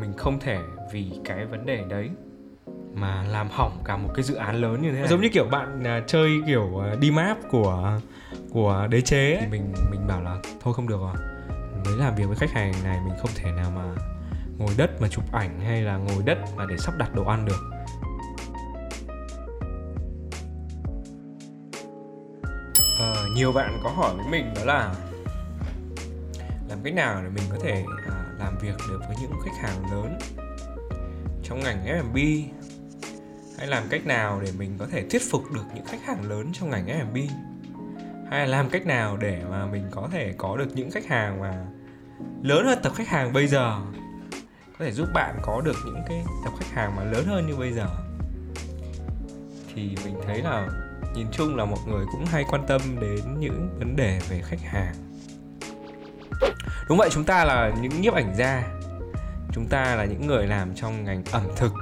mình không thể vì cái vấn đề đấy mà làm hỏng cả một cái dự án lớn như thế này. Giống như kiểu bạn à, chơi kiểu à, đi map của của đế chế ấy. thì mình mình bảo là thôi không được rồi. Mới làm việc với khách hàng này mình không thể nào mà ngồi đất mà chụp ảnh hay là ngồi đất mà để sắp đặt đồ ăn được. Ờ, nhiều bạn có hỏi với mình đó là làm cách nào để mình có thể à, làm việc được với những khách hàng lớn trong ngành F&B hay làm cách nào để mình có thể thuyết phục được những khách hàng lớn trong ngành F&B hay là làm cách nào để mà mình có thể có được những khách hàng mà lớn hơn tập khách hàng bây giờ? Có thể giúp bạn có được những cái tập khách hàng mà lớn hơn như bây giờ. Thì mình thấy là nhìn chung là mọi người cũng hay quan tâm đến những vấn đề về khách hàng đúng vậy, chúng ta là những nhiếp ảnh gia. Chúng ta là những người làm trong ngành ẩm thực.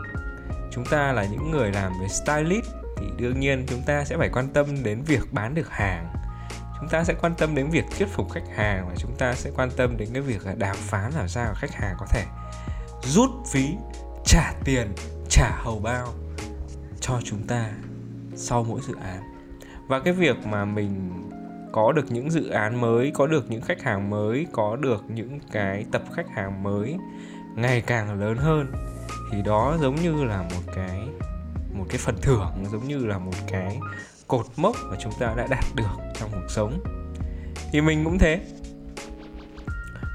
Chúng ta là những người làm về stylist. Thì đương nhiên chúng ta sẽ phải quan tâm đến việc bán được hàng. Chúng ta sẽ quan tâm đến việc thuyết phục khách hàng và chúng ta sẽ quan tâm đến cái việc là đàm phán làm sao khách hàng có thể rút phí, trả tiền, trả hầu bao cho chúng ta sau mỗi dự án. Và cái việc mà mình có được những dự án mới, có được những khách hàng mới, có được những cái tập khách hàng mới ngày càng lớn hơn, thì đó giống như là một cái một cái phần thưởng, giống như là một cái cột mốc mà chúng ta đã đạt được trong cuộc sống. Thì mình cũng thế.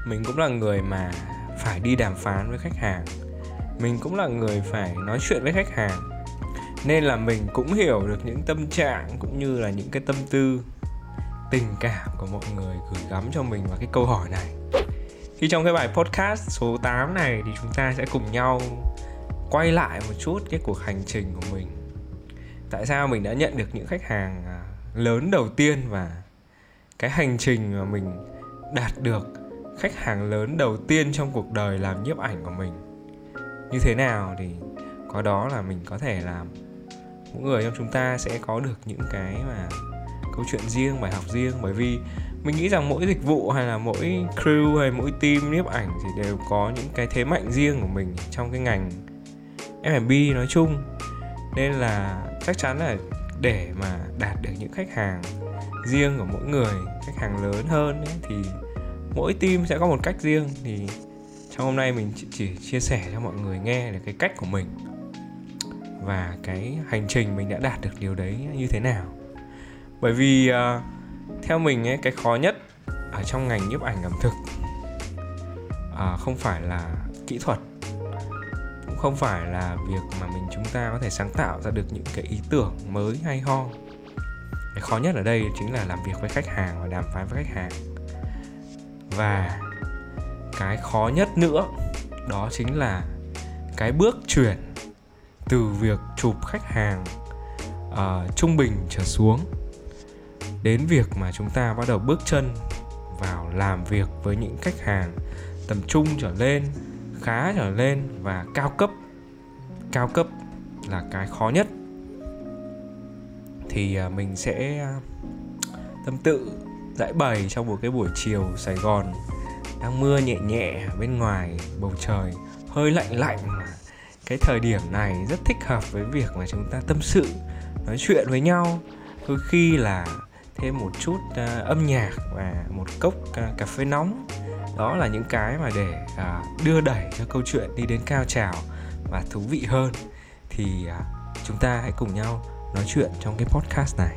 Mình cũng là người mà phải đi đàm phán với khách hàng. Mình cũng là người phải nói chuyện với khách hàng. Nên là mình cũng hiểu được những tâm trạng cũng như là những cái tâm tư tình cảm của mọi người gửi gắm cho mình vào cái câu hỏi này. Thì trong cái bài podcast số 8 này thì chúng ta sẽ cùng nhau quay lại một chút cái cuộc hành trình của mình. Tại sao mình đã nhận được những khách hàng à, lớn đầu tiên và cái hành trình mà mình đạt được khách hàng lớn đầu tiên trong cuộc đời làm nhiếp ảnh của mình? Như thế nào thì có đó là mình có thể làm. Mỗi người trong chúng ta sẽ có được những cái mà câu chuyện riêng bài học riêng. Bởi vì mình nghĩ rằng mỗi dịch vụ hay là mỗi crew hay mỗi team nhiếp ảnh thì đều có những cái thế mạnh riêng của mình trong cái ngành F&B nói chung. Nên là chắc chắn là để mà đạt được những khách hàng riêng của mỗi người khách hàng lớn hơn ấy, thì mỗi team sẽ có một cách riêng. Thì trong hôm nay mình chỉ chia sẻ cho mọi người nghe được cái cách của mình và cái hành trình mình đã đạt được điều đấy như thế nào bởi vì uh, theo mình ấy cái khó nhất ở trong ngành nhiếp ảnh ẩm thực uh, không phải là kỹ thuật cũng không phải là việc mà mình chúng ta có thể sáng tạo ra được những cái ý tưởng mới hay ho. Cái khó nhất ở đây chính là làm việc với khách hàng và đàm phán với khách hàng. Và cái khó nhất nữa đó chính là cái bước chuyển từ việc chụp khách hàng uh, trung bình trở xuống đến việc mà chúng ta bắt đầu bước chân vào làm việc với những khách hàng tầm trung trở lên, khá trở lên và cao cấp. Cao cấp là cái khó nhất. Thì à, mình sẽ à, tâm tự giải bày trong một cái buổi chiều Sài Gòn đang mưa nhẹ nhẹ bên ngoài, bầu trời hơi lạnh lạnh mà cái thời điểm này rất thích hợp với việc mà chúng ta tâm sự, nói chuyện với nhau. Đôi khi là thêm một chút uh, âm nhạc và một cốc uh, cà phê nóng. Đó là những cái mà để uh, đưa đẩy cho câu chuyện đi đến cao trào và thú vị hơn. Thì uh, chúng ta hãy cùng nhau nói chuyện trong cái podcast này.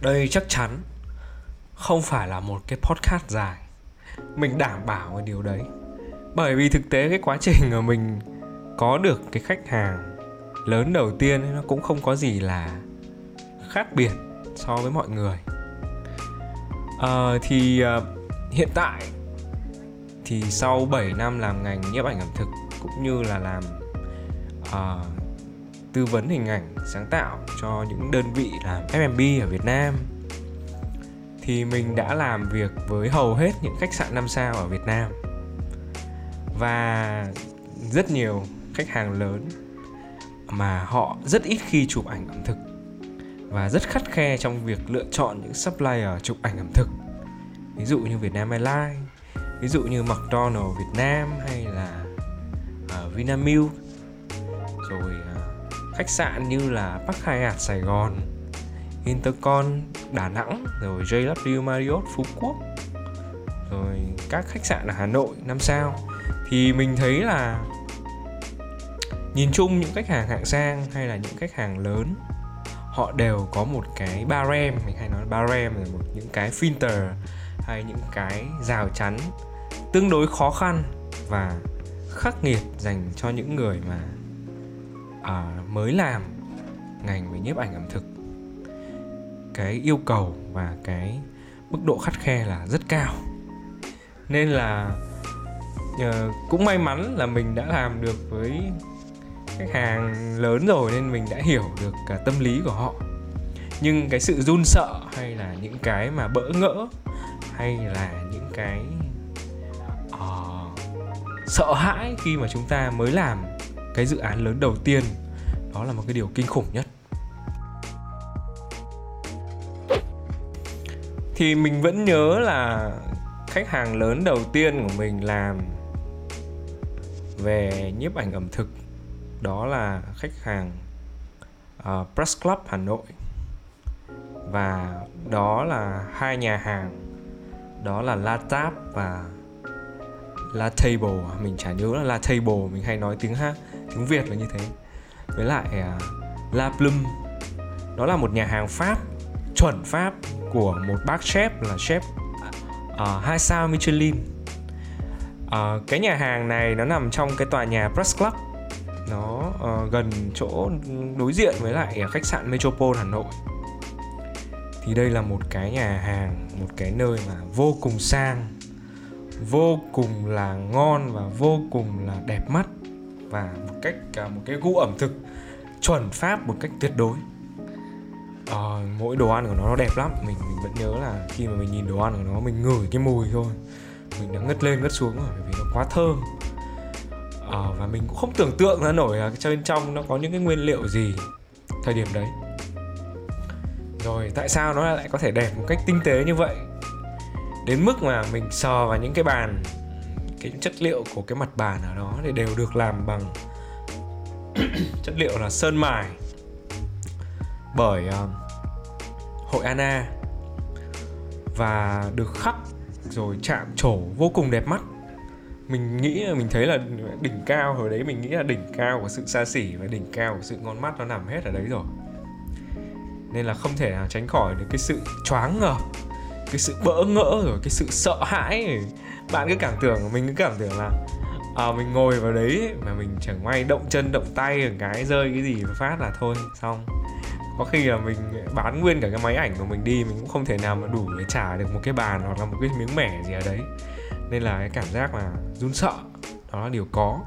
Đây chắc chắn không phải là một cái podcast dài. Mình đảm bảo cái điều đấy bởi vì thực tế cái quá trình mà mình có được cái khách hàng lớn đầu tiên ấy, nó cũng không có gì là khác biệt so với mọi người. À, thì uh, hiện tại thì sau 7 năm làm ngành nhiếp ảnh ẩm thực cũng như là làm uh, tư vấn hình ảnh sáng tạo cho những đơn vị làm F&B ở Việt Nam thì mình đã làm việc với hầu hết những khách sạn 5 sao ở Việt Nam và rất nhiều khách hàng lớn mà họ rất ít khi chụp ảnh ẩm thực và rất khắt khe trong việc lựa chọn những supplier chụp ảnh ẩm thực. Ví dụ như Vietnam Airlines ví dụ như McDonald Việt Nam hay là uh, Vinamilk. Rồi uh, khách sạn như là Park Hyatt Sài Gòn Intercon Đà Nẵng rồi JW Marriott Phú Quốc rồi các khách sạn ở Hà Nội năm sao thì mình thấy là nhìn chung những khách hàng hạng sang hay là những khách hàng lớn họ đều có một cái barem mình hay nói barem là một những cái filter hay những cái rào chắn tương đối khó khăn và khắc nghiệt dành cho những người mà à, mới làm ngành về nhiếp ảnh ẩm thực. Cái yêu cầu và cái mức độ khắt khe là rất cao. Nên là uh, cũng may mắn là mình đã làm được với khách hàng lớn rồi nên mình đã hiểu được cả tâm lý của họ. Nhưng cái sự run sợ hay là những cái mà bỡ ngỡ hay là những cái uh, sợ hãi khi mà chúng ta mới làm cái dự án lớn đầu tiên đó là một cái điều kinh khủng nhất. Thì mình vẫn nhớ là khách hàng lớn đầu tiên của mình làm về nhiếp ảnh ẩm thực đó là khách hàng uh, Press Club Hà Nội. Và đó là hai nhà hàng đó là La Tap và La Table à? mình chả nhớ là La Table mình hay nói tiếng ha tiếng Việt là như thế. Với lại uh, La Plum đó là một nhà hàng Pháp chuẩn Pháp của một bác chef là chef uh, hai sao Michelin à, cái nhà hàng này nó nằm trong cái tòa nhà Press Club. Nó uh, gần chỗ đối diện với lại khách sạn Metropole Hà Nội. Thì đây là một cái nhà hàng một cái nơi mà vô cùng sang vô cùng là ngon và vô cùng là đẹp mắt và một cách à, một cái gu ẩm thực chuẩn pháp một cách tuyệt đối. À, mỗi đồ ăn của nó nó đẹp lắm. Mình mình vẫn nhớ là khi mà mình nhìn đồ ăn của nó mình ngửi cái mùi thôi mình đã ngất lên ngất xuống rồi vì nó quá thơm. À, và mình cũng không tưởng tượng ra nổi là bên trong nó có những cái nguyên liệu gì thời điểm đấy. Rồi tại sao nó lại có thể đẹp một cách tinh tế như vậy? Đến mức mà mình sờ vào những cái bàn cái chất liệu của cái mặt bàn ở đó thì đều được làm bằng chất liệu là sơn mài. Bởi uh, hội Anna và được khắc rồi chạm trổ vô cùng đẹp mắt. Mình nghĩ là mình thấy là đỉnh cao hồi đấy mình nghĩ là đỉnh cao của sự xa xỉ và đỉnh cao của sự ngon mắt nó nằm hết ở đấy rồi. Nên là không thể nào tránh khỏi được cái sự choáng ngợp cái sự bỡ ngỡ rồi cái sự sợ hãi. Bạn cứ cảm tưởng mình cứ cảm tưởng là à, mình ngồi vào đấy mà mình chẳng may động chân động tay cái rơi cái gì phát là thôi xong có khi là mình bán nguyên cả cái máy ảnh của mình đi mình cũng không thể nào mà đủ để trả được một cái bàn hoặc là một cái miếng mẻ gì ở đấy. Nên là cái cảm giác là run sợ đó là điều có.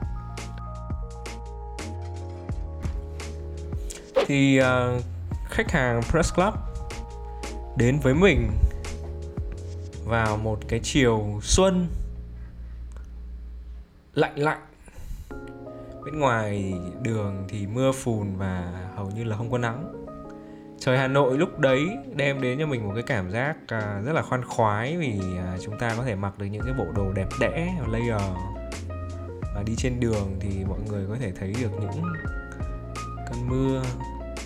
Thì uh, khách hàng press club đến với mình vào một cái chiều xuân lạnh lạnh. Bên ngoài đường thì mưa phùn và hầu như là không có nắng trời Hà Nội lúc đấy đem đến cho mình một cái cảm giác à, rất là khoan khoái vì à, chúng ta có thể mặc được những cái bộ đồ đẹp đẽ layer. Và đi trên đường thì mọi người có thể thấy được những cơn mưa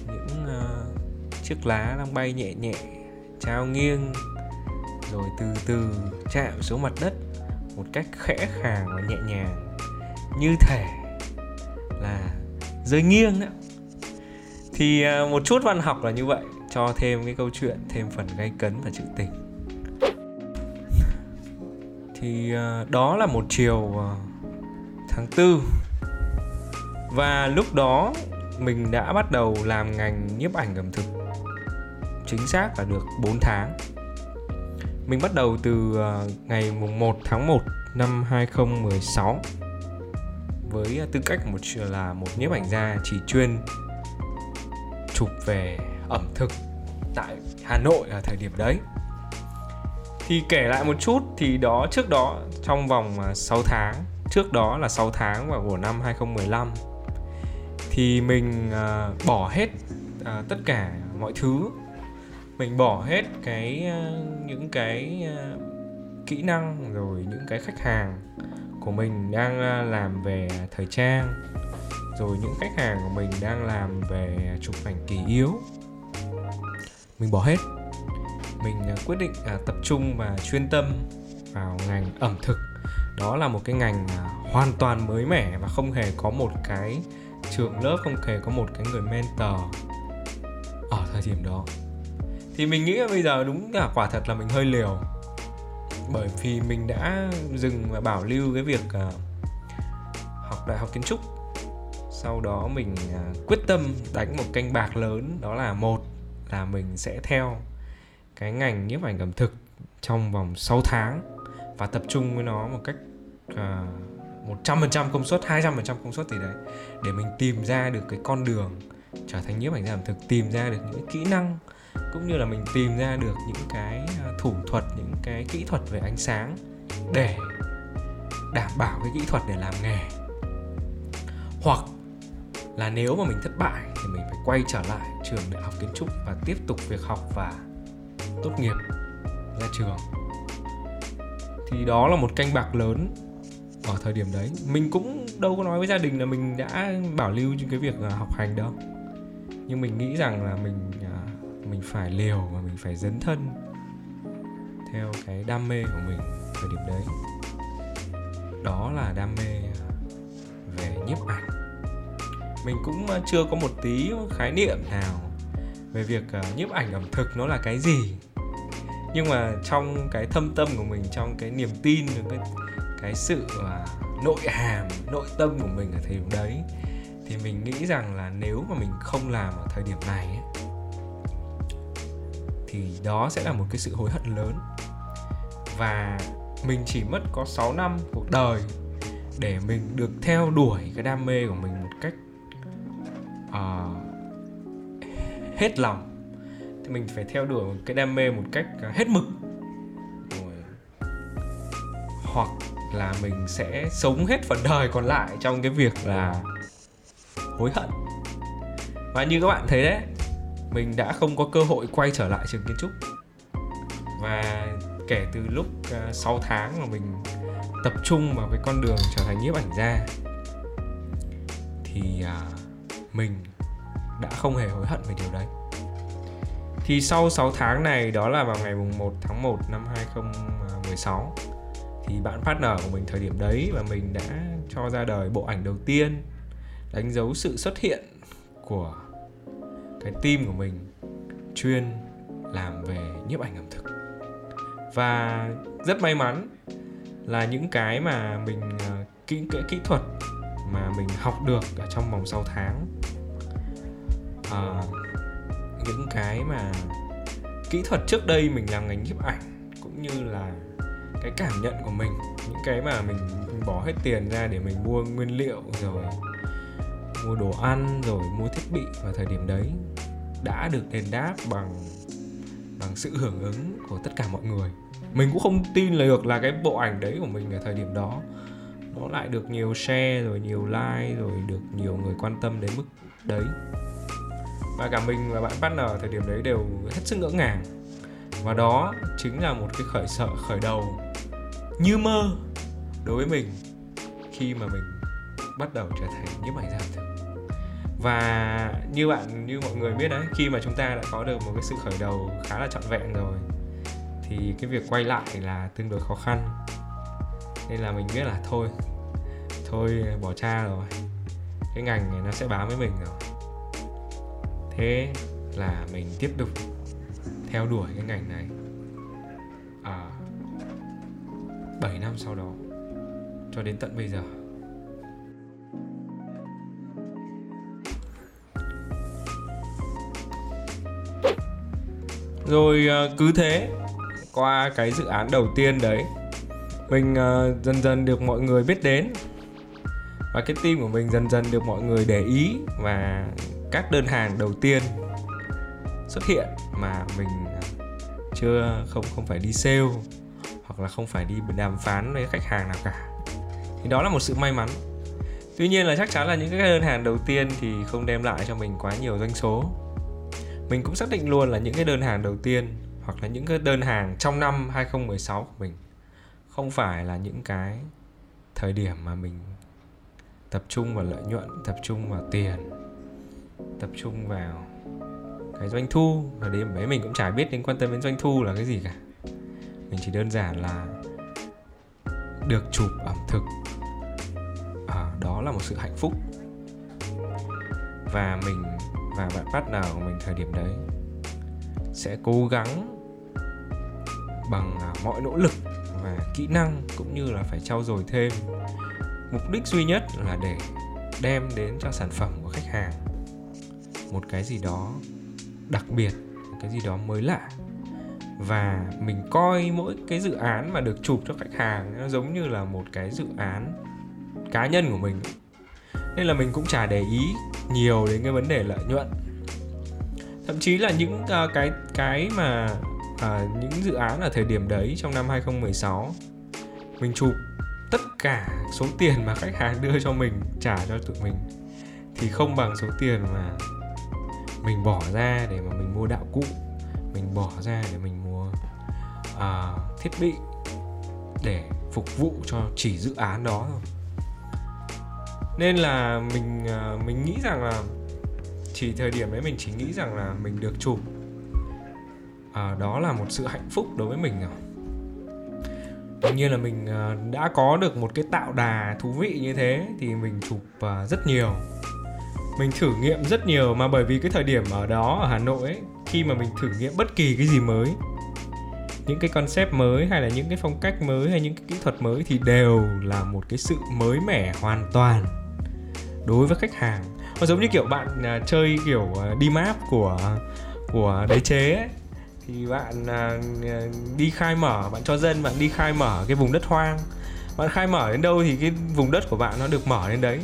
những uh, chiếc lá đang bay nhẹ nhẹ trao nghiêng rồi từ từ chạm xuống mặt đất một cách khẽ khàng và nhẹ nhàng. Như thể là rơi nghiêng đó thì à, một chút văn học là như vậy. Cho thêm cái câu chuyện, thêm phần gây cấn và trữ tình. Thì à, đó là một chiều à, tháng tư. Và lúc đó mình đã bắt đầu làm ngành nhiếp ảnh ẩm thực. Chính xác là được 4 tháng. Mình bắt đầu từ ngày mùng 1 tháng 1 năm 2016 với tư cách một, là một nhiếp ảnh gia chỉ chuyên chụp về ẩm thực tại Hà Nội ở thời điểm đấy. Thì kể lại một chút thì đó trước đó trong vòng à, 6 tháng trước đó là 6 tháng vào của năm 2015 thì mình uh, bỏ hết uh, tất cả mọi thứ. Mình bỏ hết cái uh, những cái uh, kỹ năng rồi những cái khách hàng của mình đang uh, làm về thời trang rồi những khách hàng của mình đang làm về chụp ảnh kỳ yếu. Mình bỏ hết. Mình à, quyết định à, tập trung và chuyên tâm vào ngành ẩm thực. Đó là một cái ngành à, hoàn toàn mới mẻ và không hề có một cái trường lớp, không hề có một cái người mentor ở thời điểm đó. Thì mình nghĩ là bây giờ đúng là quả thật là mình hơi liều. Bởi vì mình đã dừng và bảo lưu cái việc học đại học kiến trúc sau đó mình à, quyết tâm đánh một canh bạc lớn đó là một là mình sẽ theo cái ngành nhiếp ảnh ẩm thực trong vòng 6 tháng và tập trung với nó một cách à, một trăm phần trăm công suất, hai trăm phần trăm công suất gì đấy để mình tìm ra được cái con đường trở thành nhiếp ảnh gia ẩm thực, tìm ra được những kỹ năng cũng như là mình tìm ra được những cái à, thủ thuật, những cái kỹ thuật về ánh sáng để đảm bảo cái kỹ thuật để làm nghề. Hoặc là nếu mà mình thất bại thì mình phải quay trở lại trường đại học kiến trúc và tiếp tục việc học và tốt nghiệp ra trường. Thì đó là một canh bạc lớn ở thời điểm đấy. Mình cũng đâu có nói với gia đình là mình đã bảo lưu trên cái việc à, học hành đâu. Nhưng mình nghĩ rằng là mình à, mình phải liều và mình phải dấn thân theo cái đam mê của mình thời điểm đấy. Đó là đam mê à, về nhiếp ảnh mình cũng ờ, chưa có một tí khái niệm nào về việc ờ, nhiếp ảnh ẩm thực nó là cái gì. Nhưng mà trong cái thâm tâm của mình trong cái niềm tin cái cái sự uh, nội hàm nội tâm của mình ở thời điểm đấy thì mình nghĩ rằng là nếu mà mình không làm ở thời điểm này ấy, thì đó sẽ là một cái sự hối hận lớn. Và mình chỉ mất có 6 năm cuộc đời để mình được theo đuổi cái đam mê của mình một cách hết lòng. Thì mình phải theo đuổi cái đam mê một cách à, hết mực. Rồi, hoặc là mình sẽ sống hết phần đời còn lại trong cái việc là hối hận. Và như các bạn thấy đấy, mình đã không có cơ hội quay trở lại trường kiến trúc. Và kể từ lúc à, 6 tháng mà mình tập trung vào cái con đường trở thành nhiếp ảnh gia, thì à, mình đã không hề hối hận về điều đấy. Thì sau 6 tháng này, đó là vào ngày mùng 1 tháng 1 năm 2016 thì bạn partner của mình thời điểm đấy và mình đã cho ra đời bộ ảnh đầu tiên, đánh dấu sự xuất hiện của cái team của mình chuyên làm về nhiếp ảnh ẩm thực. Và rất may mắn là những cái mà mình ờ, kỹ kỹ kỹ thuật mà mình học được ở trong vòng 6 tháng à, những cái mà kỹ thuật trước đây mình làm ngành nhiếp ảnh cũng như là cái cảm nhận của mình những cái mà mình, mình bỏ hết tiền ra để mình mua nguyên liệu rồi mua đồ ăn rồi mua thiết bị vào thời điểm đấy đã được đền đáp bằng bằng sự hưởng ứng của tất cả mọi người. Mình cũng không tin là được là cái bộ ảnh đấy của mình ở thời điểm đó nó lại được nhiều share rồi nhiều like rồi được nhiều người quan tâm đến mức đấy và cả mình và bạn partner ở thời điểm đấy đều hết sức ngỡ ngàng. Và đó chính là một cái khởi sợ, khởi đầu như mơ đối với mình khi mà mình bắt đầu trở thành nhiếp ảnh gia thực và như bạn, như mọi người biết đấy, khi mà chúng ta đã có được một cái sự khởi đầu khá là trọn vẹn rồi, thì cái việc quay lại là tương đối khó khăn. Nên là mình biết là thôi thôi bỏ cha rồi, cái ngành này nó sẽ bám với mình rồi thế là mình tiếp tục theo đuổi cái ngành này. À, 7 năm sau đó cho đến tận bây giờ. Rồi à, cứ thế qua cái dự án đầu tiên đấy mình à, dần dần được mọi người biết đến. Và cái team của mình dần dần được mọi người để ý và các đơn hàng đầu tiên xuất hiện mà mình à, chưa không không phải đi sale hoặc là không phải đi đàm phán với khách hàng nào cả. Thì đó là một sự may mắn. Tuy nhiên là chắc chắn là những cái đơn hàng đầu tiên thì không đem lại cho mình quá nhiều doanh số. Mình cũng xác định luôn là những cái đơn hàng đầu tiên hoặc là những cái đơn hàng trong năm 2016 của mình không phải là những cái thời điểm mà mình tập trung vào lợi nhuận, tập trung vào tiền, tập trung vào cái doanh thu và đến bé mình cũng chả biết đến quan tâm đến doanh thu là cái gì cả. Mình chỉ đơn giản là được chụp ẩm thực. À, đó là một sự hạnh phúc. Và mình và bạn partner của mình thời điểm đấy sẽ cố gắng bằng à, mọi nỗ lực và kỹ năng cũng như là phải trau dồi thêm. Mục đích duy nhất là để đem đến cho sản phẩm của khách hàng một cái gì đó đặc biệt một cái gì đó mới lạ. Và mình coi mỗi cái dự án mà được chụp cho khách hàng nó giống như là một cái dự án cá nhân của mình. Nên là mình cũng chả để ý nhiều đến cái vấn đề lợi nhuận. Thậm chí là những uh, cái cái mà uh, những dự án ở thời điểm đấy trong năm 2016 mình chụp tất cả số tiền mà khách hàng đưa cho mình trả cho tụi mình thì không bằng số tiền mà mình bỏ ra để mà mình mua đạo cụ mình bỏ ra để mình mua uh, thiết bị để phục vụ cho chỉ dự án đó thôi. Nên là mình uh, mình nghĩ rằng là chỉ thời điểm đấy mình chỉ nghĩ rằng là mình được chụp. Uh, đó là một sự hạnh phúc đối với mình rồi. Đương nhiên là mình uh, đã có được một cái tạo đà thú vị như thế thì mình chụp uh, rất nhiều mình thử nghiệm rất nhiều mà bởi vì cái thời điểm ở đó ở Hà Nội ấy khi mà mình thử nghiệm bất kỳ cái gì mới những cái concept mới hay là những cái phong cách mới hay những cái kỹ thuật mới thì đều là một cái sự mới mẻ hoàn toàn đối với khách hàng. Nó giống như kiểu bạn uh, chơi kiểu uh, đi map của của đế chế ấy. Thì bạn uh, đi khai mở bạn cho dân bạn đi khai mở cái vùng đất hoang. Bạn khai mở đến đâu thì cái vùng đất của bạn nó được mở đến đấy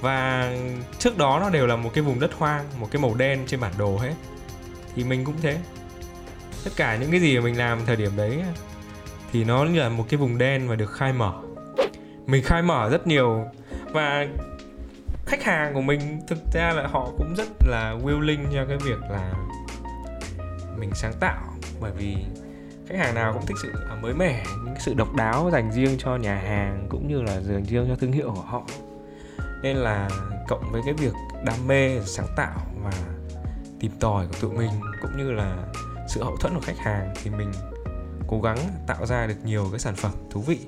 và trước đó nó đều là một cái vùng đất hoang, một cái màu đen trên bản đồ hết. Thì mình cũng thế. Tất cả những cái gì mà mình làm thời điểm đấy thì nó là một cái vùng đen và được khai mở. Mình khai mở rất nhiều. Và khách hàng của mình thực ra là họ cũng rất là willing cho cái việc là mình sáng tạo. Bởi vì khách hàng nào cũng thích sự à, mới mẻ, những sự độc đáo dành riêng cho nhà hàng cũng như là dành riêng cho thương hiệu của họ nên là cộng với cái việc đam mê, sáng tạo và tìm tòi của tụi mình, cũng như là sự hậu thuẫn của khách hàng, thì mình cố gắng tạo ra được nhiều cái sản phẩm thú vị,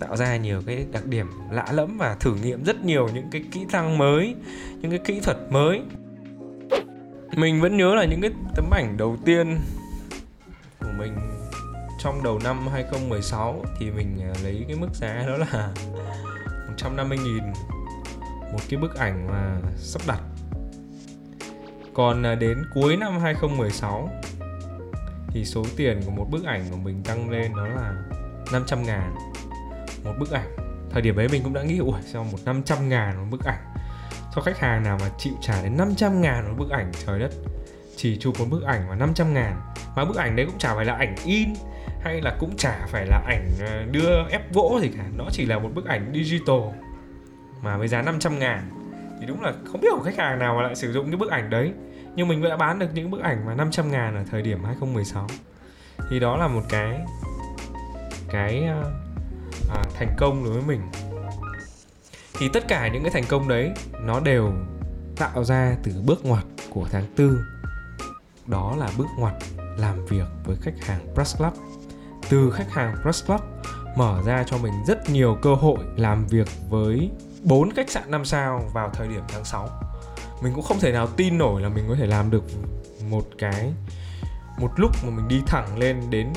tạo ra nhiều cái đặc điểm lạ lẫm và thử nghiệm rất nhiều những cái kỹ năng mới, những cái kỹ thuật mới. Mình vẫn nhớ là những cái tấm ảnh đầu tiên của mình trong đầu năm 2016 thì mình à, lấy cái mức giá đó là 150 nghìn một cái bức ảnh mà sắp đặt. Còn à, đến cuối năm 2016 thì số tiền của một bức ảnh của mình tăng lên đó là 500 ngàn. Một bức ảnh. Thời điểm ấy mình cũng đã nghĩ, ủa, sao một 500 ngàn một bức ảnh? Cho khách hàng nào mà chịu trả đến 500 ngàn một bức ảnh, trời đất. Chỉ chụp một bức ảnh mà 500 ngàn. Mà bức ảnh đấy cũng chả phải là ảnh in, hay là cũng chả phải là ảnh à, đưa ép gỗ gì cả. Nó chỉ là một bức ảnh digital mà với giá 500 ngàn. Thì đúng là không biết của khách hàng nào mà lại sử dụng cái bức ảnh đấy. Nhưng mình đã bán được những bức ảnh mà 500 ngàn ở thời điểm 2016 thì đó là một cái cái ờ, à, thành công đối với mình. Thì tất cả những cái thành công đấy nó đều tạo ra từ bước ngoặt của tháng tư. Đó là bước ngoặt làm việc với khách hàng Press Club. Từ khách hàng Press Club mở ra cho mình rất nhiều cơ hội làm việc với bốn khách sạn 5 sao vào thời điểm tháng 6 mình cũng không thể nào tin nổi là mình có thể làm được một cái một lúc mà mình đi thẳng lên đến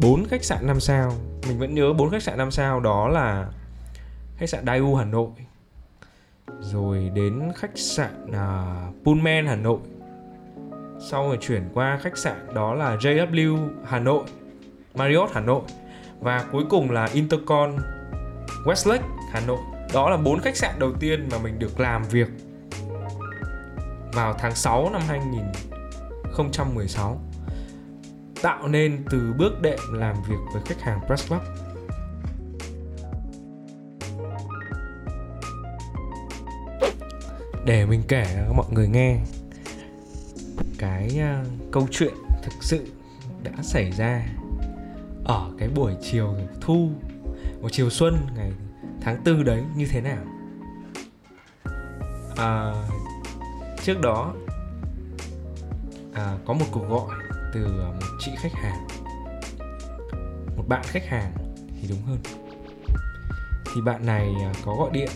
bốn khách sạn 5 sao. Mình vẫn nhớ bốn khách sạn 5 sao đó là khách sạn Daewoo Hà Nội rồi đến khách sạn à, uh, Pullman Hà Nội. Sau rồi chuyển qua khách sạn đó là JW Hà Nội Marriott Hà Nội và cuối cùng là Intercon Westlake. Hà Nội. Đó là bốn khách sạn đầu tiên mà mình được làm việc vào tháng 6 năm 2016 tạo nên từ bước đệm làm việc với khách hàng Press Club. Để mình kể cho mọi người nghe cái uh, câu chuyện thực sự đã xảy ra ở cái buổi chiều thu một chiều xuân ngày tháng tư đấy như thế nào? À, trước đó à, có một cuộc gọi từ à, một chị khách hàng. Một bạn khách hàng thì đúng hơn. Thì bạn này à, có gọi điện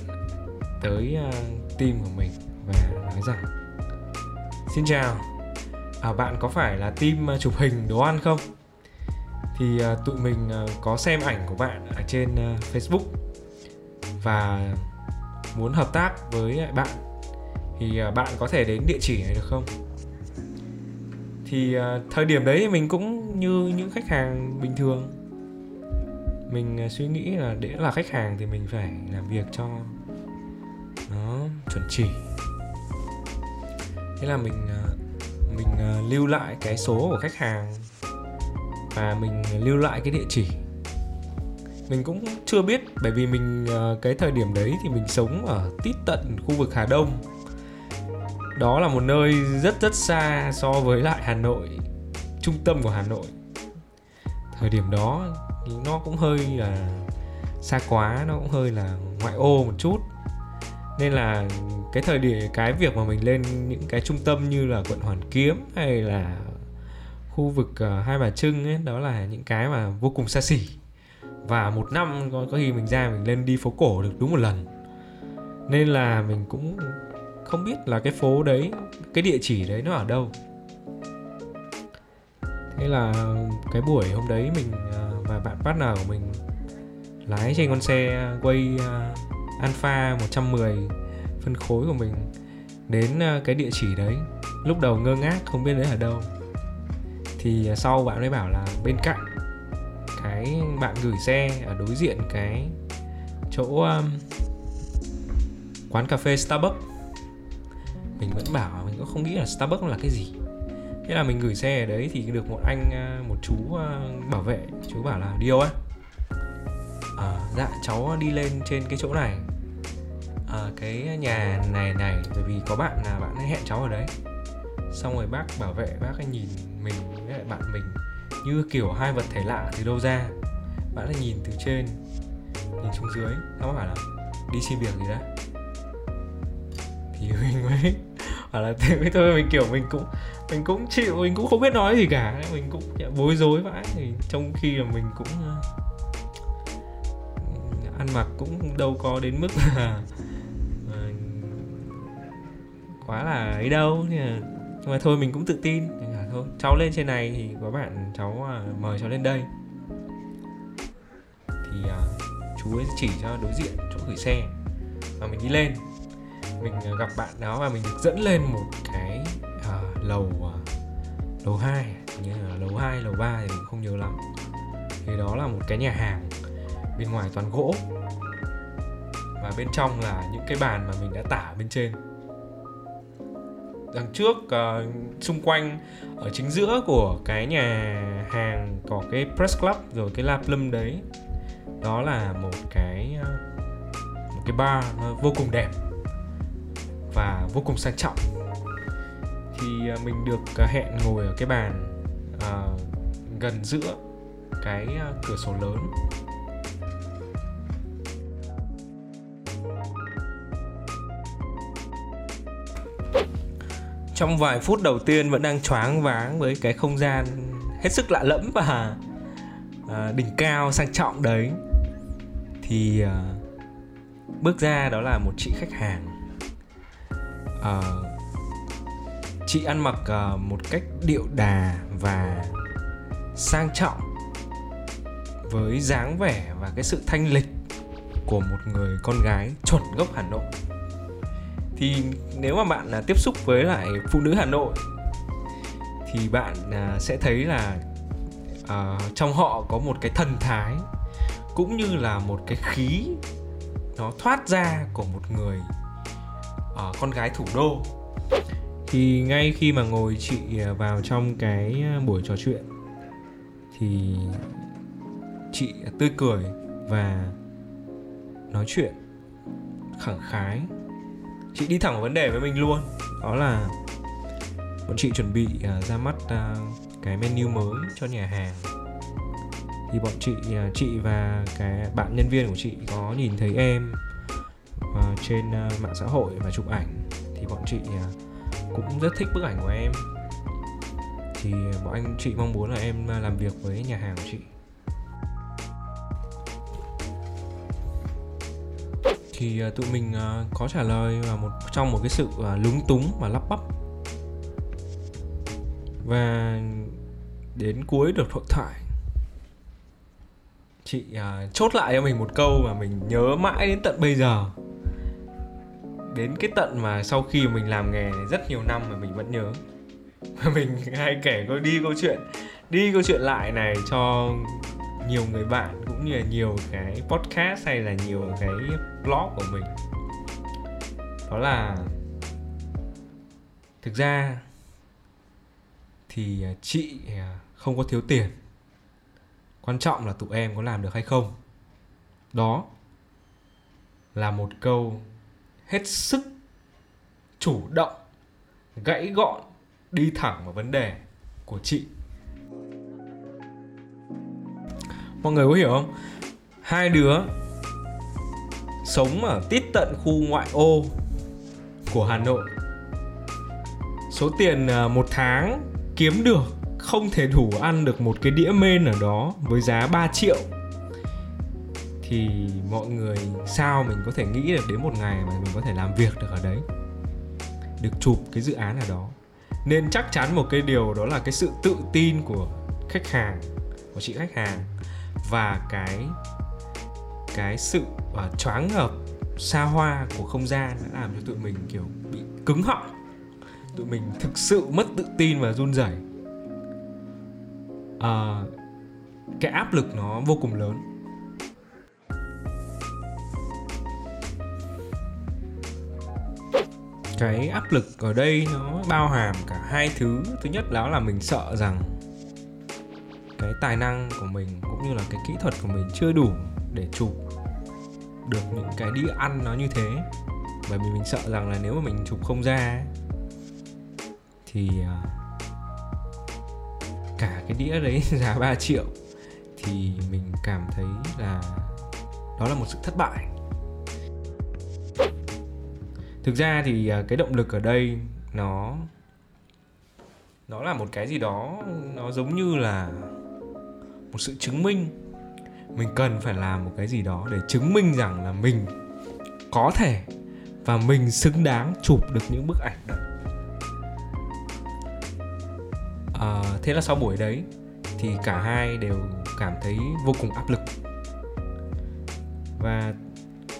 tới à, team của mình và nói rằng xin chào à, bạn có phải là team chụp hình đồ ăn không? Thì tụi mình có xem ảnh của bạn ở trên facebook và muốn hợp tác với bạn, thì à, bạn có thể đến địa chỉ này được không? Thì à, thời điểm đấy mình cũng như những khách hàng bình thường. Mình à, suy nghĩ là để là khách hàng thì mình phải làm việc cho nó chuẩn chỉ. Thế là mình mình lưu lại cái số của khách hàng và mình lưu lại cái địa chỉ mình cũng chưa biết bởi vì mình ờ, cái thời điểm đấy thì mình sống ở tít tận khu vực Hà Đông. Đó là một nơi rất rất xa so với lại Hà Nội trung tâm của Hà Nội. Thời điểm đó nó cũng hơi là xa quá nó cũng hơi là ngoại ô một chút. Nên là cái thời điểm cái việc mà mình lên những cái trung tâm như là quận Hoàn Kiếm hay là khu vực uh, Hai Bà Trưng ấy đó là những cái mà vô cùng xa xỉ và một năm có, có khi mình ra mình lên đi phố cổ được đúng một lần. Nên là mình cũng không biết là cái phố đấy cái địa chỉ đấy nó ở đâu. Thế là cái buổi hôm đấy mình à, và bạn partner của mình lái trên con xe quay à, Alpha 110 phân khối của mình đến à, cái địa chỉ đấy. Lúc đầu ngơ ngác không biết đấy ở đâu. Thì sau bạn ấy bảo là bên cạnh cái bạn gửi xe ở đối diện cái chỗ um, quán cà phê Starbucks. Mình vẫn bảo mình cũng không nghĩ là Starbucks là cái gì. Thế là mình gửi xe ở đấy thì được một anh uh, một chú uh, bảo vệ. Chú bảo là đi đâu á? À, dạ cháu đi lên trên cái chỗ này. À, cái nhà này này bởi vì có bạn là bạn ấy hẹn cháu ở đấy. Xong rồi bác bảo vệ bác ấy nhìn mình với lại bạn mình như kiểu hai vật thể lạ từ đâu ra? Bạn lại nhìn từ trên nhìn xuống dưới. Xong bảo là đi xin việc gì đó thì mình mới bảo là thế thôi mình kiểu mình cũng mình cũng chịu mình cũng không biết nói gì cả. Mình cũng bối rối vãi. Thì trong khi là mình cũng ờ, ăn mặc cũng đâu có đến mức là ờ, quá là ấy đâu. Nhưng mà, thôi mình cũng tự tin thôi. Cháu lên trên này thì có bạn cháu à, mời cháu lên đây. Thì à, chú ấy chỉ cho đối diện chỗ gửi xe và mình đi lên. Mình à, gặp bạn đó và mình được dẫn lên một cái à, lầu à, lầu 2 như là lầu 2, lầu 3 thì mình không nhớ lắm. Thì đó là một cái nhà hàng bên ngoài toàn gỗ. Và bên trong là những cái bàn mà mình đã tả bên trên đằng trước uh, xung quanh ở chính giữa của cái nhà hàng có cái press club rồi cái la plum đấy. Đó là một cái ờ, một cái bar nó vô cùng đẹp và vô cùng sang trọng. Thì uh, mình được uh, hẹn ngồi ở cái bàn uh, gần giữa cái uh, cửa sổ lớn. Trong vài phút đầu tiên vẫn đang choáng váng với cái không gian hết sức lạ lẫm và à, đỉnh cao sang trọng đấy. Thì à, bước ra đó là một chị khách hàng. À, chị ăn mặc à, một cách điệu đà và sang trọng với dáng vẻ và cái sự thanh lịch của một người con gái chuẩn gốc Hà Nội thì nếu mà bạn à, tiếp xúc với lại phụ nữ Hà Nội thì bạn à, sẽ thấy là uh, trong họ có một cái thần thái cũng như là một cái khí nó thoát ra của một người uh, con gái thủ đô. Thì ngay khi mà ngồi chị vào trong cái buổi trò chuyện thì chị tươi cười và nói chuyện khẳng khái chị đi thẳng vào vấn đề với mình luôn. Đó là bọn chị chuẩn bị uh, ra mắt uh, cái menu mới cho nhà hàng. Thì bọn chị uh, chị và cái bạn nhân viên của chị có nhìn thấy em uh, trên uh, mạng xã hội và chụp ảnh. Thì bọn chị uh, cũng rất thích bức ảnh của em. Thì bọn anh chị mong muốn là em làm việc với nhà hàng của chị. Thì à, tụi mình à, có trả lời vào một trong một cái sự à, lúng túng và lắp bắp. Và đến cuối được hội thoại chị uh, chốt lại cho mình một câu mà mình nhớ mãi đến tận bây giờ. Đến cái tận mà sau khi mình làm nghề này rất nhiều năm mà mình vẫn nhớ. Mình hay kể câu đi câu chuyện đi câu chuyện lại này cho nhiều người bạn cũng như là nhiều cái podcast hay là nhiều cái blog của mình. Đó là thực ra thì à, chị à, không có thiếu tiền. Quan trọng là tụi em có làm được hay không. Đó là một câu hết sức chủ động, gãy gọn, đi thẳng vào vấn đề của chị. Mọi người có hiểu không? Hai đứa sống ở tít tận khu ngoại ô của hà nội. Số tiền à, một tháng kiếm được không thể đủ ăn được một cái đĩa mên ở đó với giá 3 triệu. Thì mọi người, sao mình có thể nghĩ được đến một ngày mà mình có thể làm việc được ở đấy? Được chụp cái dự án ở đó. Nên chắc chắn một cái điều đó là cái sự tự tin của khách hàng, của chị khách hàng và cái cái sự uh, choáng ngợp xa hoa của không gian đã làm cho tụi mình kiểu bị cứng họng. Tụi mình thực sự mất tự tin và run rẩy. À, cái áp lực nó vô cùng lớn. Cái áp lực ở đây nó bao hàm cả hai thứ. Thứ nhất đó là mình sợ rằng cái tài năng của mình cũng như là cái kỹ thuật của mình chưa đủ để chụp được những cái đĩa ăn nó như thế. Bởi vì mình sợ rằng là nếu mà mình chụp không ra thì à, cả cái đĩa đấy giá 3 triệu, thì mình cảm thấy là đó là một sự thất bại. Thực ra thì à, cái động lực ở đây nó nó là một cái gì đó, nó giống như là một sự chứng minh mình cần phải làm một cái gì đó để chứng minh rằng là mình có thể và mình xứng đáng chụp được những bức ảnh đó. À, thế là sau buổi đấy thì cả hai đều cảm thấy vô cùng áp lực. Và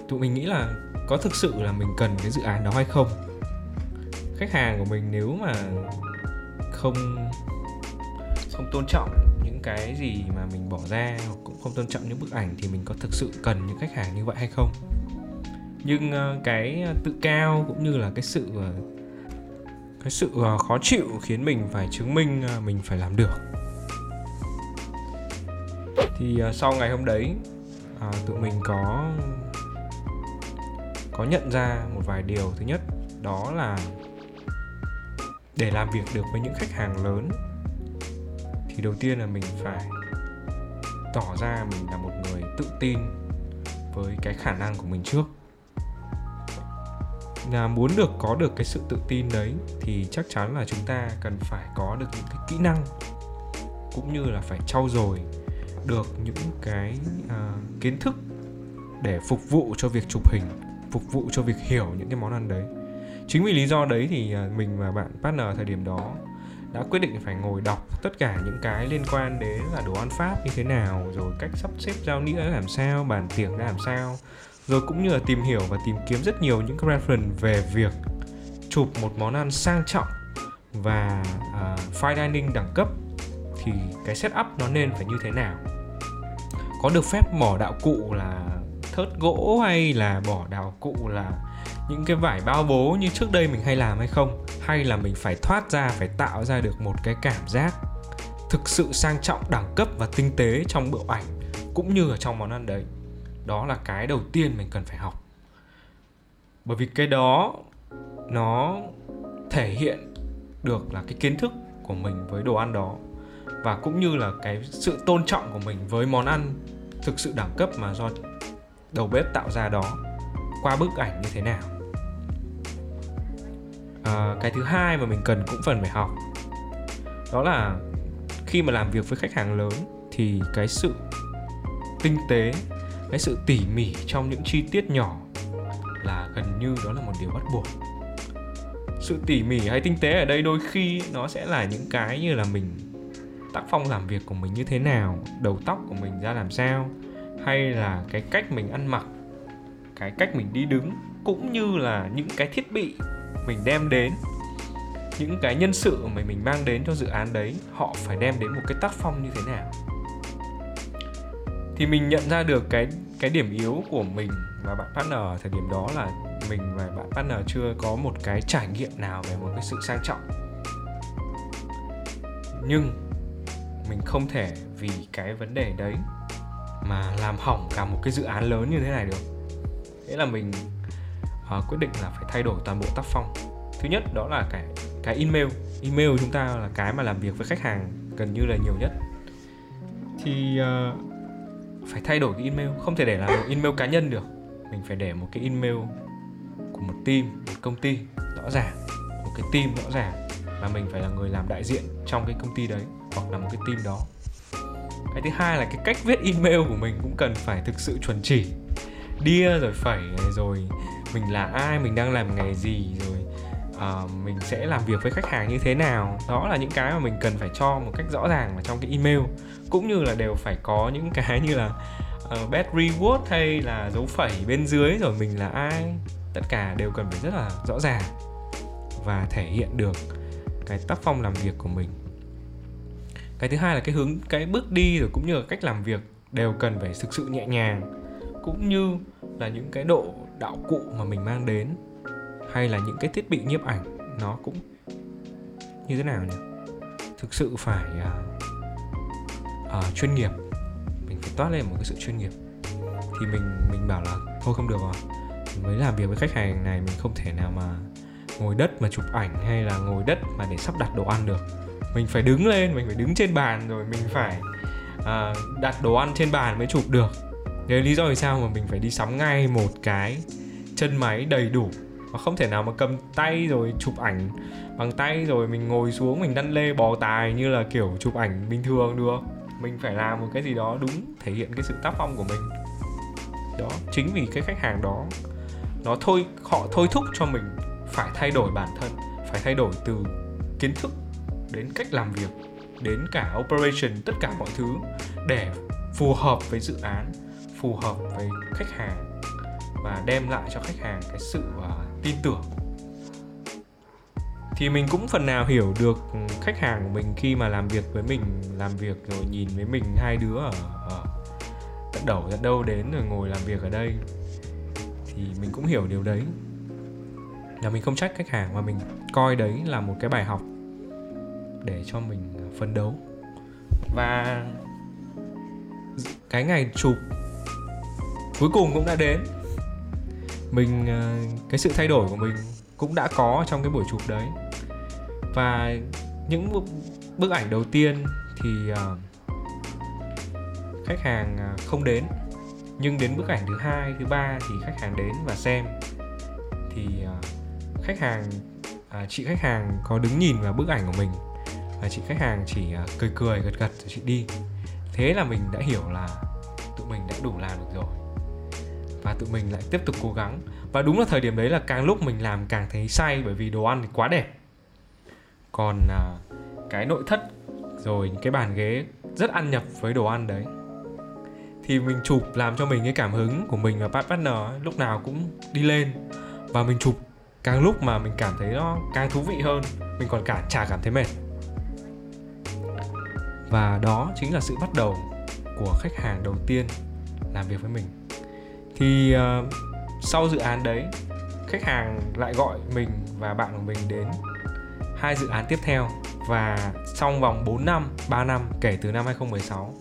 tụi mình nghĩ là có thực sự là mình cần cái dự án đó hay không? Khách hàng của mình nếu mà không không tôn trọng những cái gì mà mình bỏ ra hoặc không tôn trọng những bức ảnh thì mình có thực sự cần những khách hàng như vậy hay không? Nhưng ờ, cái ờ, tự cao cũng như là cái sự ờ, cái sự khó chịu khiến mình phải chứng minh mình phải làm được. Thì sau ngày hôm đấy tụi mình có có nhận ra một vài điều. Thứ nhất, đó là để làm việc được với những khách hàng lớn, thì đầu tiên là mình phải tỏ ra mình là một người tự tin với cái khả năng của mình trước. Là muốn được có được cái sự tự tin đấy thì chắc chắn là chúng ta cần phải có được những cái kỹ năng cũng như là phải trau dồi được những cái uh, kiến thức để phục vụ cho việc chụp hình phục vụ cho việc hiểu những cái món ăn đấy. Chính vì lý do đấy thì à, mình và bạn partner thời điểm đó đã quyết định phải ngồi đọc tất cả những cái liên quan đến là đồ ăn pháp như thế nào rồi cách sắp xếp giao nĩa làm sao bàn tiệc ra làm sao rồi cũng như là tìm hiểu và tìm kiếm rất nhiều những cái reference về việc chụp một món ăn sang trọng và uh, fine dining đẳng cấp thì cái setup nó nên phải như thế nào? Có được phép bỏ đạo cụ là thớt gỗ hay là bỏ đạo cụ là những cái vải bao bố như trước đây mình hay làm hay không? Hay là mình phải thoát ra, phải tạo ra được một cái cảm giác thực sự sang trọng, đẳng cấp và tinh tế trong bộ ảnh cũng như ở trong món ăn đấy? Đó là cái đầu tiên mình cần phải học. Bởi vì cái đó, nó thể hiện được là cái kiến thức của mình với đồ ăn đó và cũng như là cái sự tôn trọng của mình với món ăn thực sự đẳng cấp mà do đầu bếp tạo ra đó qua bức ảnh như thế nào à, cái thứ hai mà mình cần cũng phần phải học. Đó là khi mà làm việc với khách hàng lớn thì cái sự tinh tế cái sự tỉ mỉ trong những chi tiết nhỏ là gần như đó là một điều bắt buộc. Sự tỉ mỉ hay tinh tế ở đây đôi khi nó sẽ là những cái như là mình tác phong làm việc của mình như thế nào đầu tóc của mình ra làm sao hay là cái cách mình ăn mặc cái cách mình đi đứng cũng như là những cái thiết bị mình đem đến. Những cái nhân sự mà mình mang đến cho dự án đấy, họ phải đem đến một cái tác phong như thế nào? Thì mình nhận ra được cái cái điểm yếu của mình và bạn partner ở thời điểm đó là mình và bạn partner chưa có một cái trải nghiệm nào về một cái sự sang trọng. Nhưng mình không thể vì cái vấn đề đấy mà làm hỏng cả một cái dự án lớn như thế này được. Thế là mình Ờ, quyết định là phải thay đổi toàn bộ tác phong. Thứ nhất đó là cái cái email. Email chúng ta là cái mà làm việc với khách hàng gần như là nhiều nhất. Thì uh, phải thay đổi cái email. Không thể để là một email cá nhân được. Mình phải để một cái email của một team một công ty rõ ràng. Một cái team rõ ràng. Và mình phải là người làm đại diện trong cái công ty đấy hoặc là một cái team đó. Cái thứ hai là cái cách viết email của mình cũng cần phải thực sự chuẩn chỉ. Đia rồi phẩy rồi mình là ai mình đang làm nghề gì rồi uh, mình sẽ làm việc với khách hàng như thế nào. Đó là những cái mà mình cần phải cho một cách rõ ràng ở trong cái email. Cũng như là đều phải có những cái như là ờ, uh, bad reward hay là dấu phẩy bên dưới rồi mình là ai. Tất cả đều cần phải rất là rõ ràng và thể hiện được cái tác phong làm việc của mình. Cái thứ hai là cái hướng cái bước đi rồi cũng như là cách làm việc đều cần phải thực sự nhẹ nhàng. Cũng như là những cái độ đạo cụ mà mình mang đến hay là những cái thiết bị nhiếp ảnh nó cũng như thế nào nhỉ? Thực sự phải uh, uh, chuyên nghiệp. Mình phải toát lên một cái sự chuyên nghiệp. Thì mình mình bảo là thôi không được rồi. Mình mới làm việc với khách hàng này mình không thể nào mà ngồi đất mà chụp ảnh hay là ngồi đất mà để sắp đặt đồ ăn được. Mình phải đứng lên mình phải đứng trên bàn rồi mình phải uh, đặt đồ ăn trên bàn mới chụp được đấy lý do vì sao mà mình phải đi sắm ngay một cái chân máy đầy đủ mà không thể nào mà cầm tay rồi chụp ảnh bằng tay rồi mình ngồi xuống, mình đăn lê bò tài như là kiểu chụp ảnh bình thường được. Mình phải làm một cái gì đó đúng, thể hiện cái sự tác phong của mình. Đó, chính vì cái khách hàng đó, nó thôi, họ thôi thúc cho mình phải thay đổi bản thân, phải thay đổi từ kiến thức đến cách làm việc, đến cả operation, tất cả mọi thứ để phù hợp với dự án phù hợp với khách hàng và đem lại cho khách hàng cái sự uh, tin tưởng. Thì mình cũng phần nào hiểu được khách hàng của mình khi mà làm việc với mình làm việc rồi nhìn với mình hai đứa ở, ở tận đầu tận đâu đến rồi ngồi làm việc ở đây. Thì mình cũng hiểu điều đấy. Là mình không trách khách hàng mà mình coi đấy là một cái bài học để cho mình à, phấn đấu. Và cái ngày chụp cuối cùng cũng đã đến. Mình ờ, cái sự thay đổi của mình cũng đã có trong cái buổi chụp đấy. Và những bức ảnh đầu tiên thì uh, khách hàng ờ, không đến. Nhưng đến bức ảnh thứ hai thứ ba thì khách hàng đến và xem. Thì uh, khách hàng uh, chị khách hàng có đứng nhìn vào bức ảnh của mình. Và chị khách hàng chỉ uh, cười cười gật gật rồi chị đi. Thế là mình đã hiểu là tụi mình đã đủ làm được rồi và tụi mình lại tiếp tục cố gắng. Và đúng là thời điểm đấy là càng lúc mình làm càng thấy say bởi vì đồ ăn thì quá đẹp. Còn à, cái nội thất rồi cái bàn ghế rất ăn nhập với đồ ăn đấy. Thì mình chụp làm cho mình cái cảm hứng của mình và partner lúc nào cũng đi lên. Và mình chụp càng lúc mà mình cảm thấy nó càng thú vị hơn mình còn cả chả cảm thấy mệt. Và đó chính là sự bắt đầu của khách hàng đầu tiên làm việc với mình thì uh, sau dự án đấy khách hàng lại gọi mình và bạn của mình đến hai dự án tiếp theo. Và trong vòng 4 năm, 3 năm kể từ năm 2016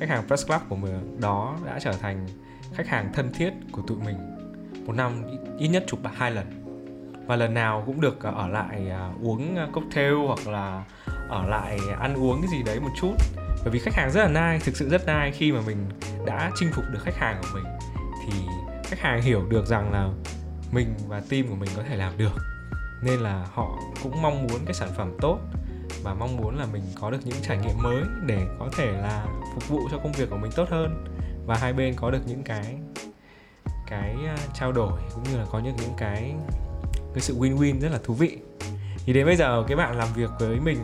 khách hàng Press Club của mình đó đã trở thành khách hàng thân thiết của tụi mình một năm ít nhất chụp hai lần. Và lần nào cũng được ờ, ở lại ờ, uống cocktail hoặc là ở lại ăn uống cái gì đấy một chút. Bởi vì khách hàng rất là nai thực sự rất nai khi mà mình đã chinh phục được khách hàng của mình thì khách hàng hiểu được rằng là mình và team của mình có thể làm được. Nên là họ cũng mong muốn cái sản phẩm tốt và mong muốn là mình có được những trải nghiệm mới để có thể là phục vụ cho công việc của mình tốt hơn. Và hai bên có được những cái cái à, trao đổi cũng như là có những những cái cái sự win-win rất là thú vị. Thì đến bây giờ cái bạn làm việc với mình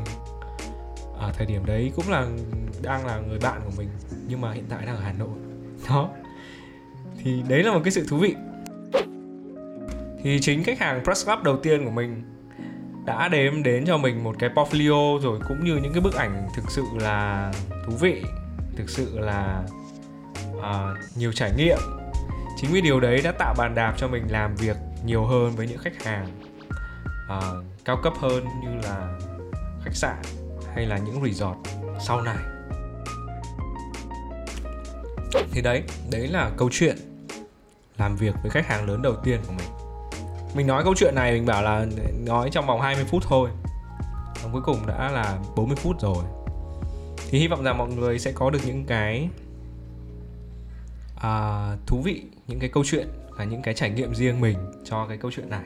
ở thời điểm đấy cũng là, đang là người bạn của mình, nhưng mà hiện tại đang ở Hà Nội. Đó thì đấy là một cái sự thú vị. Thì chính khách hàng press club đầu tiên của mình đã đem đến cho mình một cái portfolio rồi cũng như những cái bức ảnh thực sự là thú vị thực sự là uh, nhiều trải nghiệm. Chính vì điều đấy đã tạo bàn đạp cho mình làm việc nhiều hơn với những khách hàng uh, cao cấp hơn như là khách sạn hay là những resort sau này. Thì đấy đấy là câu chuyện làm việc với khách hàng lớn đầu tiên của mình. Mình nói câu chuyện này mình bảo là nói trong vòng 20 phút thôi. Và cuối cùng đã là 40 phút rồi. Thì hy vọng rằng mọi người sẽ có được những cái à, thú vị những cái câu chuyện và những cái trải nghiệm riêng mình cho cái câu chuyện này.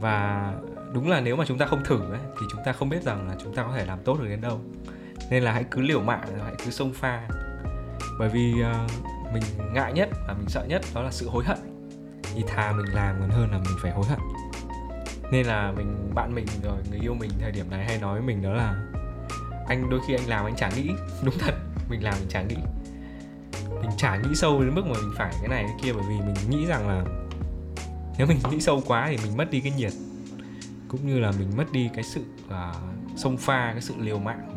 Và đúng là nếu mà chúng ta không thử ấy, thì chúng ta không biết rằng là chúng ta có thể làm tốt được đến đâu. Nên là hãy cứ liều mạng hãy cứ xông pha. Bởi vì uh, mình ngại nhất và mình sợ nhất đó là sự hối hận. Thì thà mình làm còn hơn là mình phải hối hận. Nên là mình bạn mình rồi người yêu mình thời điểm này hay nói với mình đó là anh đôi khi anh làm anh chả nghĩ. Đúng thật mình làm mình chả nghĩ. Mình chả nghĩ sâu đến mức mà mình phải cái này cái kia bởi vì mình nghĩ rằng là nếu mình nghĩ sâu quá thì mình mất đi cái nhiệt cũng như là mình mất đi cái sự à, uh, sông pha cái sự liều mạng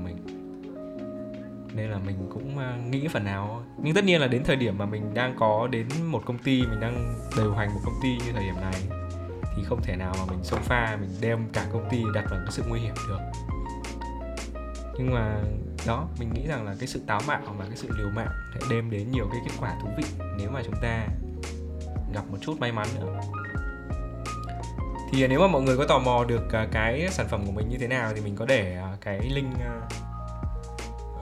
nên là mình cũng à, nghĩ phần nào nhưng tất nhiên là đến thời điểm mà mình đang có đến một công ty, mình đang điều hành một công ty như thời điểm này, thì không thể nào mà mình xông pha mình đem cả công ty đặt vào cái sự nguy hiểm được. Nhưng mà đó, mình nghĩ rằng là cái sự táo bạo và cái sự liều mạng sẽ đem đến nhiều cái kết quả thú vị nếu mà chúng ta gặp một chút may mắn nữa. Thì nếu mà mọi người có tò mò được à, cái sản phẩm của mình như thế nào thì mình có để à, cái link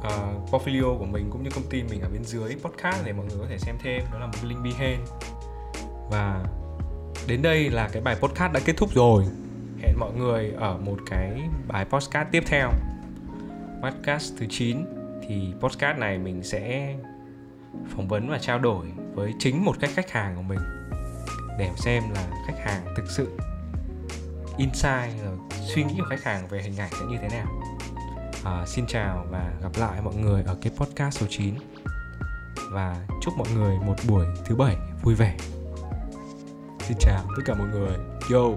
uh, portfolio của mình cũng như công ty mình ở bên dưới podcast để mọi người có thể xem thêm. Đó là một link Behance và đến đây là cái bài podcast đã kết thúc rồi. Hẹn mọi người ở một cái bài podcast tiếp theo. Podcast thứ 9 thì podcast này mình sẽ phỏng vấn và trao đổi với chính một cái khách hàng của mình để xem là khách hàng thực sự insight rồi suy nghĩ của khách hàng về hình ảnh sẽ như thế nào à, xin chào và gặp lại mọi người ở cái podcast số 9 và chúc mọi người một buổi thứ bảy vui vẻ. Xin chào tất cả mọi người. Yo.